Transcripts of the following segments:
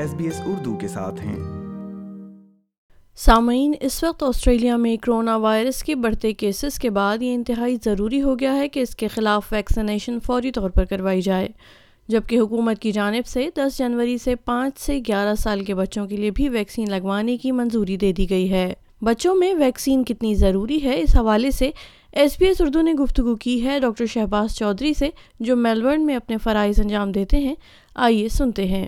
S B S Urdu کے ساتھ ہیں۔ سامعین، اس وقت آسٹریلیا میں کرونا وائرس کے بڑھتے کیسز کے بعد یہ انتہائی ضروری ہو گیا ہے کہ اس کے خلاف ویکسینیشن فوری طور پر کروائی جائے۔ جبکہ حکومت کی جانب سے دس جنوری سے پانچ سے گیارہ سال کے بچوں کے لیے بھی ویکسین لگوانے کی منظوری دے دی گئی ہے۔ بچوں میں ویکسین کتنی ضروری ہے اس حوالے سے ایس بی ایس اردو نے گفتگو کی ہے۔ ڈاکٹر شہباز چودھری سے جو میلبرن میں اپنے فرائض انجام دیتے ہیں، آئیے سنتے ہیں۔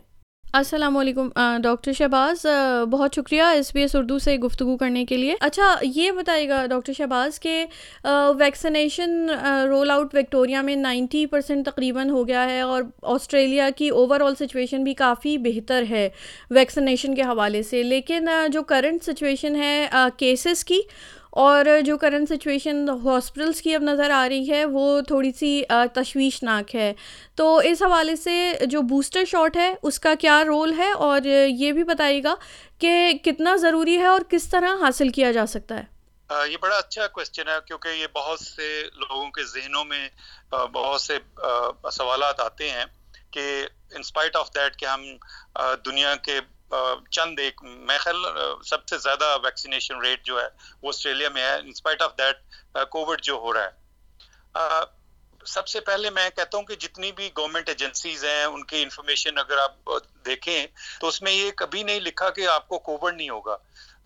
السلام علیکم ڈاکٹر شہباز بہت شکریہ ایس بی ایس اردو سے گفتگو کرنے کے لیے۔ اچھا یہ بتائیے گا ڈاکٹر شہباز کہ ویکسینیشن رول آؤٹ وکٹوریا میں نائنٹی پرسینٹ تقریباً ہو گیا ہے اور آسٹریلیا کی اوور آل سچویشن بھی کافی بہتر ہے ویکسینیشن کے حوالے سے۔ لیکن جو کرنٹ سچویشن ہے کیسز کی اور جو کرنٹ سچویشن ہاسپٹلس کی اب نظر آ رہی ہے، وہ تھوڑی سی تشویشناک ہے۔ تو اس حوالے سے جو بوسٹر شاٹ ہے، اس کا کیا رول ہے؟ اور یہ بھی بتائیے گا کہ کتنا ضروری ہے اور کس طرح حاصل کیا جا سکتا ہے۔ یہ بڑا اچھا کوشچن ہے، کیونکہ یہ بہت سے لوگوں کے ذہنوں میں بہت سے سوالات آتے ہیں کہ انسپائٹ آف دیٹ کہ ہم دنیا کے چند ایک میں خیال سب سے زیادہ ویکسینیشن ریٹ جو ہے، وہ آسٹریلیا میں ہے۔ انسپائٹ آف دیٹ کووڈ جو ہو رہا ہے۔ سب سے پہلے میں کہتا ہوں کہ جتنی بھی گورنمنٹ ایجنسیز ہیں، ان کی انفارمیشن اگر آپ دیکھیں، تو اس میں یہ کبھی نہیں لکھا کہ آپ کو کووڈ نہیں ہوگا۔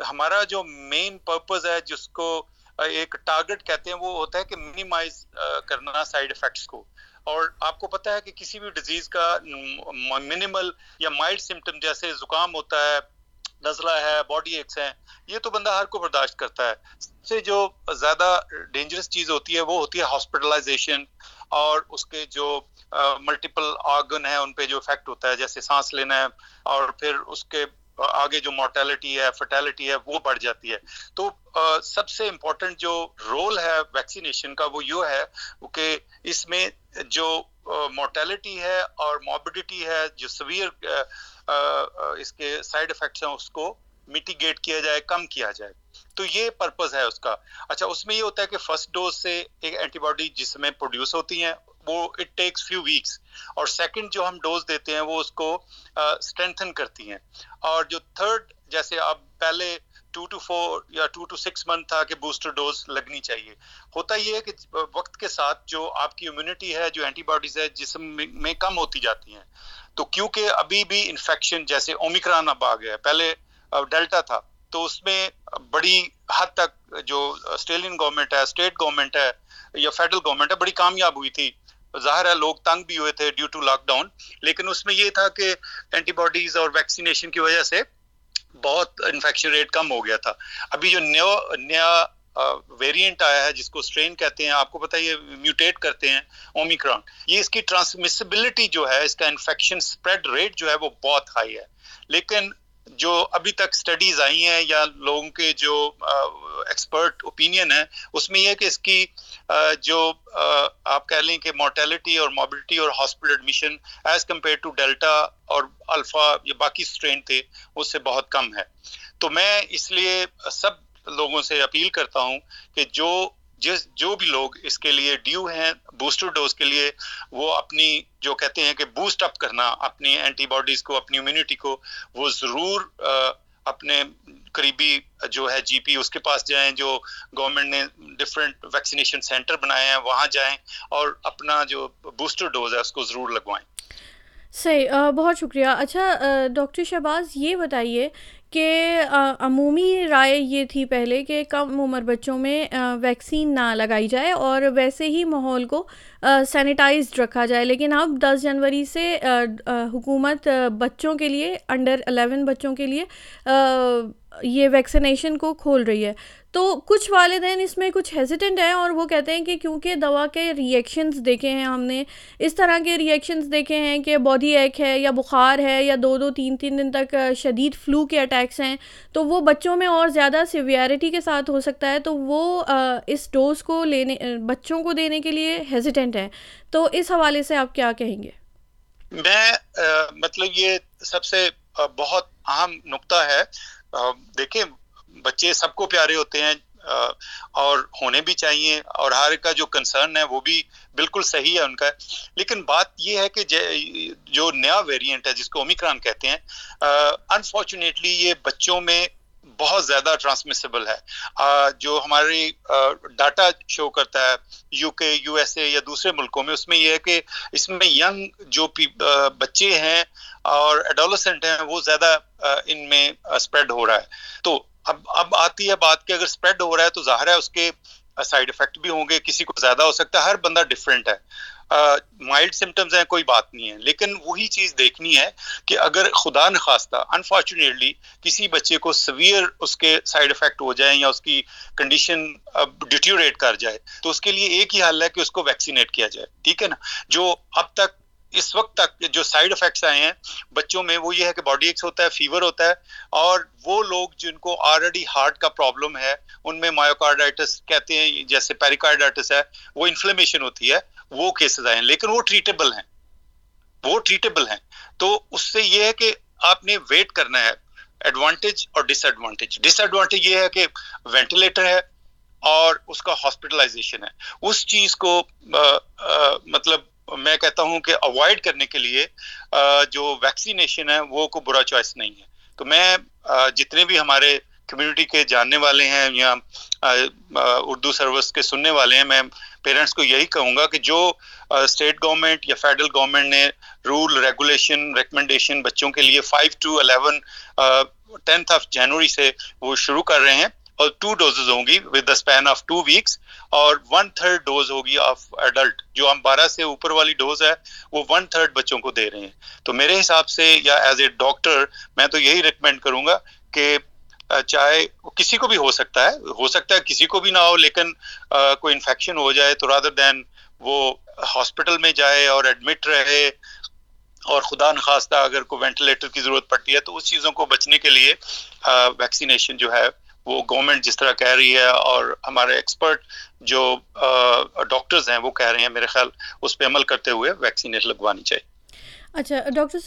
ہمارا جو مین پرپز ہے، جس کو ایک ٹارگٹ کہتے ہیں، وہ ہوتا ہے کہ منیمائز کرنا سائڈ افیکٹس کو۔ اور آپ کو پتا ہے کہ کسی بھی ڈیزیز کا منیمل یا مائلڈ سمٹم جیسے زکام ہوتا ہے، نزلہ ہے باڈی ایکس ہیں، یہ تو بندہ ہر کو برداشت کرتا ہے۔ سب سے جو زیادہ ڈینجرس چیز ہوتی ہے، وہ ہوتی ہے ہاسپٹلائزیشن اور اس کے جو ملٹیپل آرگن ہیں، ان پہ جو افیکٹ ہوتا ہے، جیسے سانس لینا ہے اور پھر اس کے آگے جو مورٹیلٹی ہے فرٹیلٹی ہے، وہ بڑھ جاتی ہے۔ تو سب سے امپورٹنٹ جو رول ہے ویکسینیشن کا وہ یہ ہے کہ اس میں جو مورٹیلٹی ہے اور موبڈیٹی ہے، جو سویئر اس کے سائڈ افیکٹس ہیں، اس کو میٹیگیٹ کیا جائے، کم کیا جائے۔ تو یہ پرپز ہے اس کا۔ اچھا اس میں یہ ہوتا ہے کہ فرسٹ ڈوز سے ایک اینٹی باڈی جس میں پروڈیوس ہوتی ہیں وہ اٹ ٹیکس فیو ویکس اور سیکنڈ جو ہم ڈوز دیتے ہیں وہ اس کو اسٹرینتھن کرتی ہیں. اور جو تھرڈ جیسے اب پہلے ٹو ٹو فور یا ٹو ٹو سکس منتھ تھا کہ بوسٹر ڈوز لگنی چاہیے. ہوتا یہ ہے کہ وقت کے ساتھ جو آپ کی امیونٹی ہے، جو اینٹی باڈیز ہے، جسم میں کم ہوتی جاتی ہیں. تو کیونکہ ابھی بھی انفیکشن جیسے اومیکران اب آ گیا پہلے ڈیلٹا تھا، تو اس میں بڑی حد تک جو آسٹریلین گورنمنٹ ہے اسٹیٹ گورنمنٹ ہے یا فیڈرل گورنمنٹ ہے، بڑی کامیاب ہوئی تھی. ظاہر ہے لوگ تنگ بھی ہوئے تھے ڈیو ٹو لاک ڈاؤن لیکن اس میں یہ تھا کہ اینٹی باڈیز اور ویکسینیشن کی وجہ سے بہت انفیکشن ریٹ کم ہو گیا تھا۔ ابھی جو نیو نیا ویریئنٹ آیا ہے جس کو اسٹرین کہتے ہیں، آپ کو پتا یہ میوٹیٹ کرتے ہیں اومیکران یہ اس کی ٹرانسمسبلٹی جو ہے، اس کا انفیکشن اسپریڈ ریٹ جو ہے وہ بہت ہائی ہے۔ لیکن جو ابھی تک اسٹڈیز آئی ہیں یا لوگوں کے جو ایکسپرٹ اوپینین ہے اس میں یہ کہ اس کی جو آپ کہہ لیں کہ مورٹیلٹی اور موبلٹی اور hospital admission as compare to delta اور الفا یا باقی اسٹرین تھے، اس سے بہت کم ہے۔ تو میں اس لیے سب لوگوں سے اپیل کرتا ہوں کہ جو جس جو بھی لوگ اس کے لیے ڈیو ہیں بوسٹر ڈوز کے لیے، وہ اپنی جو کہتے ہیں کہ بوسٹ اپ کرنا، اپنی اینٹی باڈیز کو، اپنی امیونٹی کو، وہ ضرور اپنے قریبی جو ہے جی پی اس کے پاس جائیں، جو گورنمنٹ نے ڈفرینٹ ویکسینیشن سینٹر بنائے ہیں، وہاں جائیں اور اپنا جو بوسٹر ڈوز ہے، اس کو ضرور لگوائیں۔ صحیح بہت شکریہ۔ اچھا ڈاکٹر شہباز، یہ بتائیے کہ عمومی رائے یہ تھی پہلے کہ کم عمر بچوں میں ویکسین نہ لگائی جائے اور ویسے ہی ماحول کو سینیٹائزڈ رکھا جائے۔ لیکن اب دس جنوری سے حکومت بچوں کے لیے، انڈر الیون بچوں کے لیے یہ ویکسینیشن کو کھول رہی ہے۔ تو کچھ والدین اس میں کچھ ہیزیٹنٹ ہیں اور وہ کہتے ہیں کہ کیونکہ دوا کے ری ایکشنز دیکھے ہیں ہم نے، اس طرح کے ری ایکشنز دیکھے ہیں کہ باڈی ایک ہے یا بخار ہے یا دو دو تین تین دن تک شدید فلو کے اٹیکس ہیں، تو وہ بچوں میں اور زیادہ سیویئرٹی کے ساتھ ہو سکتا ہے۔ تو وہ اس ڈوز کو لینے، بچوں کو دینے کے لیے ہیزیٹنٹ ہیں۔ تو اس حوالے سے آپ کیا کہیں گے؟ میں مطلب یہ سب سے بہت اہم نقطہ ہے۔ دیکھیں، بچے سب کو پیارے ہوتے ہیں اور ہونے بھی چاہیے، اور ہر کا جو کنسرن ہے وہ بھی بالکل صحیح ہے ان کا۔ لیکن بات یہ ہے کہ جو نیا ویریئنٹ ہے، جس کو اومیکران کہتے ہیں انفارچونیٹلی یہ بچوں میں بہت زیادہ ٹرانسمسیبل ہے۔ جو ہماری ڈاٹا شو کرتا ہے یو کے یو ایس اے یا دوسرے ملکوں میں، اس میں یہ ہے کہ اس میں ینگ جو بچے ہیں اور ایڈولسنٹ ہیں، وہ زیادہ ان میں اسپریڈ ہو رہا ہے۔ تو اب اب آتی ہے بات کہ اگر اسپریڈ ہو رہا ہے تو ظاہر ہے اس کے سائڈ افیکٹ بھی ہوں گے، کسی کو زیادہ ہو سکتا ہے، ہر بندہ ڈفرینٹ ہے۔ مائلڈ سمٹمز ہیں، کوئی بات نہیں ہے۔ لیکن وہی چیز دیکھنی ہے کہ اگر خدا نخواستہ انفارچونیٹلی کسی بچے کو سویئر اس کے سائڈ افیکٹ ہو جائیں یا اس کی کنڈیشن ڈیٹیوریٹ کر جائے، تو اس کے لیے ایک ہی حل ہے کہ اس کو ویکسینیٹ کیا جائے۔ ٹھیک ہے نا؟ جو اب تک، اس وقت تک جو سائڈ افیکٹس آئے ہیں، بچوں میں وہ یہ ہے کہ باڈی ایکس ہوتا ہے فیور ہوتا ہے، اور وہ لوگ جن کو آلریڈی ہارٹ کا پرابلم ہے، ان میں مایوکارڈائٹس کہتے ہیں، جیسے پیریکارڈائٹس ہے، وہ انفلیمیشن ہوتی ہے۔ وہ کیسز آئے ہیں۔ لیکن وہ ٹریٹیبل ہیں۔ وہ ٹریٹیبل ہیں۔ تو اس سے یہ ہے کہ آپ نے ویٹ کرنا ہے۔ ایڈوانٹیج اور ڈس ایڈوانٹیج ڈس ایڈوانٹیج یہ ہے کہ وینٹیلیٹر ہے اور اس کا ہاسپٹلائزیشن ہے۔ اس چیز کو آ, آ, مطلب میں کہتا ہوں کہ اوائڈ کرنے کے لیے آ, جو ویکسینیشن ہے وہ کو برا چوائس نہیں ہے۔ تو میں جتنے بھی ہمارے کمیونٹی کے جاننے والے ہیں یا اردو سروس کے سننے والے ہیں، میں پیرنٹس کو یہی کہوں گا کہ جو اسٹیٹ گورنمنٹ یا فیڈرل گورنمنٹ نے رول ریگولیشن ریکمنڈیشن بچوں کے لیے five to eleven tenth of January سے وہ شروع کر رہے ہیں اور ٹو ڈوزز ہوں گی with the span of two weeks اور ون تھرڈ ڈوز ہوگی آف ایڈلٹ جو ہم بارہ سے اوپر والی ڈوز ہے، وہ ون تھرڈ بچوں کو دے رہے ہیں۔ تو میرے حساب سے یا ایز اے ڈاکٹر میں تو یہی ریکمینڈ کروں گا کہ چاہے کسی کو بھی ہو سکتا ہے، ہو سکتا ہے کسی کو بھی نہ ہو، لیکن کوئی انفیکشن ہو جائے تو رادر دین وہ ہاسپٹل میں جائے اور ایڈمٹ رہے اور خدا نخواستہ اگر کوئی وینٹیلیٹر کی ضرورت پڑتی ہے تو اس چیزوں کو بچنے کے لیے ویکسینیشن جو ہے وہ گورنمنٹ جس طرح کہہ رہی ہے اور ہمارے ایکسپرٹ جو ڈاکٹرز ہیں وہ کہہ رہے ہیں میرے خیال، اس پہ عمل کرتے ہوئے ویکسینیٹ لگوانی چاہیے۔ اچھا ڈاکٹر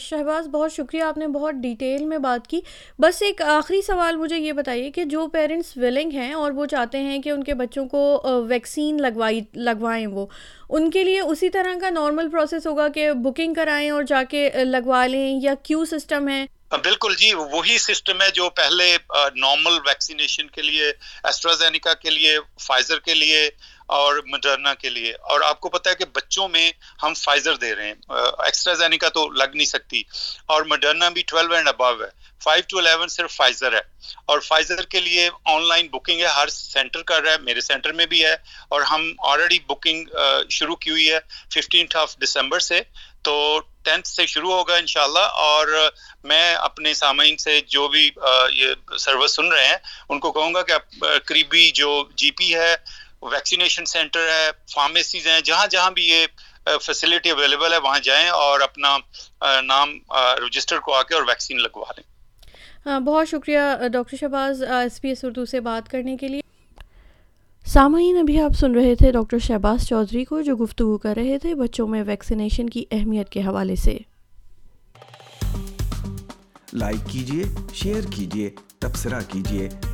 شہباز، بہت شکریہ، آپ نے بہت ڈیٹیل میں بات کی۔ بس ایک آخری سوال مجھے یہ بتائیے کہ جو پیرنٹس ولنگ ہیں اور وہ چاہتے ہیں کہ ان کے بچوں کو ویکسین لگوائی، لگوائیں وہ، ان کے لیے اسی طرح کا نارمل پروسیس ہوگا کہ بکنگ کرائیں اور جا کے لگوا لیں یا کیو سسٹم ہے؟ بالکل جی وہی سسٹم ہے جو پہلے نارمل ویکسینیشن کے لیے ایسٹرازینیکا کے لیے فائزر کے لیے اور مڈرنا کے لیے۔ اور آپ کو پتا ہے کہ بچوں میں ہم فائزر دے رہے ہیں۔ ایکسٹرا ایکسٹرازینیکا تو لگ نہیں سکتی۔ اور مڈرنا بھی ٹویلو اینڈ ابو ہے۔ فائیو ٹو الیون صرف فائزر ہے۔ اور فائزر کے لیے آن لائن بکنگ ہے۔ ہر سینٹر کر رہا ہے۔ میرے سینٹر میں بھی ہے۔ اور ہم آلریڈی بکنگ شروع کی ہوئی ہے ففٹینتھ آف دسمبر سے۔ تو ٹینتھ سے شروع ہوگا انشاءاللہ۔ اور میں اپنے سامعین سے جو بھی یہ سروس سن رہے ہیں، ان کو کہوں گا کہ قریبی جو جی پی ہے ویکسینیشن سینٹر ہے فارمیسیز ہیں جہاں جہاں بھی یہ فیسلٹی اویلیبل ہے وہاں جائیں اور اپنا نام رجسٹر کو آ کے اور ویکسین لگوا لیں۔ بہت شکریہ doctor Shahbaz S B S Urdu سے بات کرنے کے لیے۔ سامعین ابھی آپ سن رہے تھے ڈاکٹر شہباز چودھری کو جو گفتگو کر رہے تھے بچوں میں ویکسینیشن کی اہمیت کے حوالے سے۔ لائک کیجیے شیئر کیجیے تبصرہ کیجیے